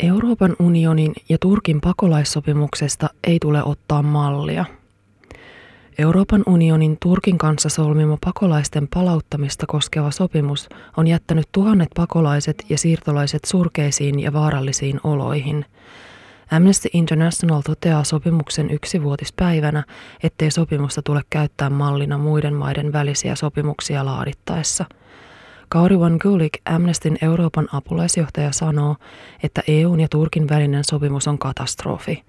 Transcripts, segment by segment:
Euroopan unionin ja Turkin pakolaissopimuksesta ei tule ottaa mallia. Euroopan unionin Turkin kanssa solmima pakolaisten palauttamista koskeva sopimus on jättänyt tuhannet pakolaiset ja siirtolaiset surkeisiin ja vaarallisiin oloihin. Amnesty International toteaa sopimuksen yksivuotispäivänä, ettei sopimusta tule käyttää mallina muiden maiden välisiä sopimuksia laadittaessa – Kauri Van Gulik, Amnestin Euroopan apulaisjohtaja, sanoo, että EUn ja Turkin välinen sopimus on katastrofi.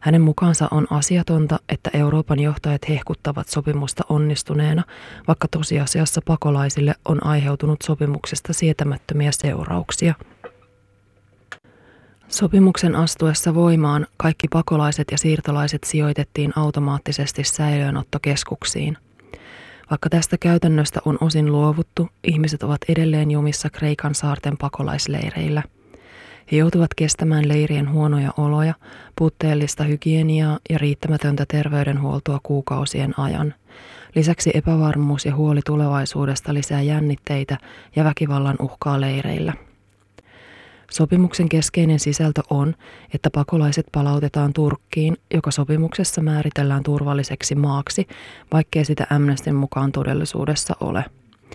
Hänen mukaansa on asiatonta, että Euroopan johtajat hehkuttavat sopimusta onnistuneena, vaikka tosiasiassa pakolaisille on aiheutunut sopimuksesta sietämättömiä seurauksia. Sopimuksen astuessa voimaan kaikki pakolaiset ja siirtolaiset sijoitettiin automaattisesti säilöönottokeskuksiin – vaikka tästä käytännöstä on osin luovuttu, ihmiset ovat edelleen jumissa Kreikan saarten pakolaisleireillä. He joutuvat kestämään leirien huonoja oloja, puutteellista hygieniaa ja riittämätöntä terveydenhuoltoa kuukausien ajan. Lisäksi epävarmuus ja huoli tulevaisuudesta lisää jännitteitä ja väkivallan uhkaa leireillä. Sopimuksen keskeinen sisältö on, että pakolaiset palautetaan Turkkiin, joka sopimuksessa määritellään turvalliseksi maaksi, vaikkei sitä Amnestin mukaan todellisuudessa ole.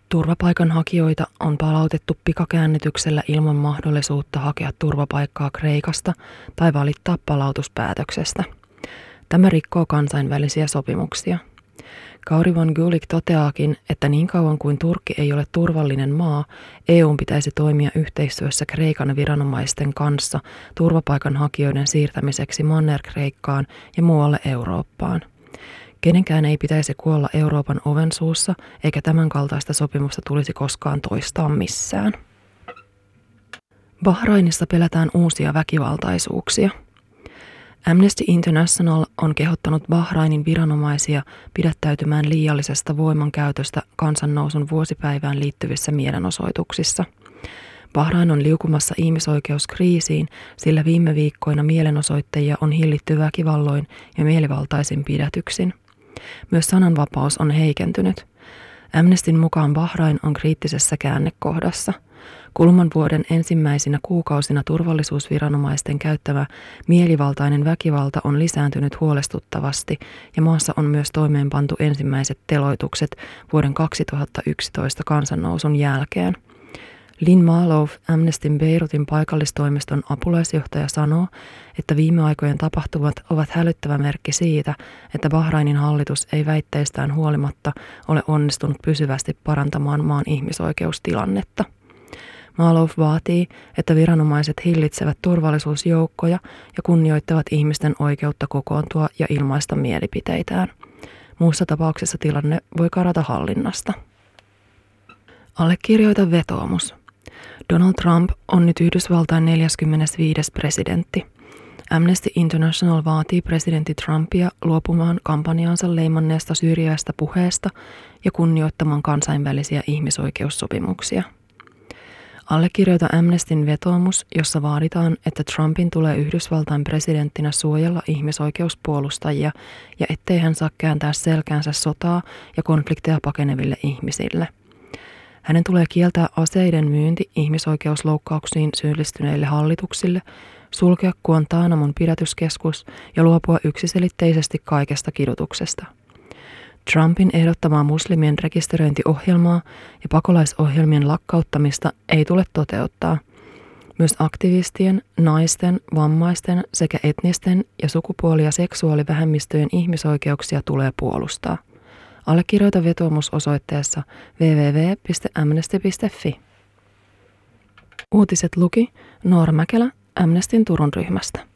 Turvapaikanhakijoita on palautettu pikakäännytyksellä ilman mahdollisuutta hakea turvapaikkaa Kreikasta tai valittaa palautuspäätöksestä. Tämä rikkoo kansainvälisiä sopimuksia. Kauri von Gulik toteaakin, että niin kauan kuin Turkki ei ole turvallinen maa, EU pitäisi toimia yhteistyössä Kreikan viranomaisten kanssa turvapaikanhakijoiden siirtämiseksi Manner-Kreikkaan ja muualle Eurooppaan. Kenenkään ei pitäisi kuolla Euroopan oven suussa, eikä tämän kaltaista sopimusta tulisi koskaan toistaa missään. Bahrainissa pelätään uusia väkivaltaisuuksia – Amnesty International on kehottanut Bahrainin viranomaisia pidättäytymään liiallisesta voimankäytöstä kansannousun vuosipäivään liittyvissä mielenosoituksissa. Bahrain on liukumassa ihmisoikeuskriisiin, sillä viime viikkoina mielenosoittajia on hillitty väkivalloin ja mielivaltaisin pidätyksin. Myös sananvapaus on heikentynyt. Amnestin mukaan Bahrain on kriittisessä käännekohdassa – Kulman vuoden ensimmäisinä kuukausina turvallisuusviranomaisten käyttävä mielivaltainen väkivalta on lisääntynyt huolestuttavasti ja maassa on myös toimeenpantu ensimmäiset teloitukset vuoden 2011 kansannousun jälkeen. Lin Malov, Amnestin Beirutin paikallistoimiston apulaisjohtaja, sanoo, että viime aikojen tapahtumat ovat hälyttävä merkki siitä, että Bahrainin hallitus ei väitteistään huolimatta ole onnistunut pysyvästi parantamaan maan ihmisoikeustilannetta. Maalov vaatii, että viranomaiset hillitsevät turvallisuusjoukkoja ja kunnioittavat ihmisten oikeutta kokoontua ja ilmaista mielipiteitään. Muussa tapauksessa tilanne voi karata hallinnasta. Allekirjoita vetoomus. Donald Trump on nyt Yhdysvaltain 45. presidentti. Amnesty International vaatii presidentti Trumpia luopumaan kampanjaansa leimanneesta syrjäistä puheesta ja kunnioittamaan kansainvälisiä ihmisoikeussopimuksia. Allekirjoita Amnestin vetoomus, jossa vaaditaan, että Trumpin tulee Yhdysvaltain presidenttinä suojella ihmisoikeuspuolustajia ja ettei hän saa kääntää selkäänsä sotaa ja konflikteja pakeneville ihmisille. Hänen tulee kieltää aseiden myynti ihmisoikeusloukkauksiin syyllistyneille hallituksille, sulkea Guantanamon pidätyskeskus ja luopua yksiselitteisesti kaikesta kidutuksesta – Trumpin ehdottamaa muslimien rekisteröintiohjelmaa ja pakolaisohjelmien lakkauttamista ei tule toteuttaa. Myös aktivistien, naisten, vammaisten sekä etnisten ja sukupuoli- ja seksuaalivähemmistöjen ihmisoikeuksia tulee puolustaa. Allekirjoita vetoomus osoitteessa www.amnesty.fi. Uutiset luki Noora Mäkelä Amnestin Turun ryhmästä.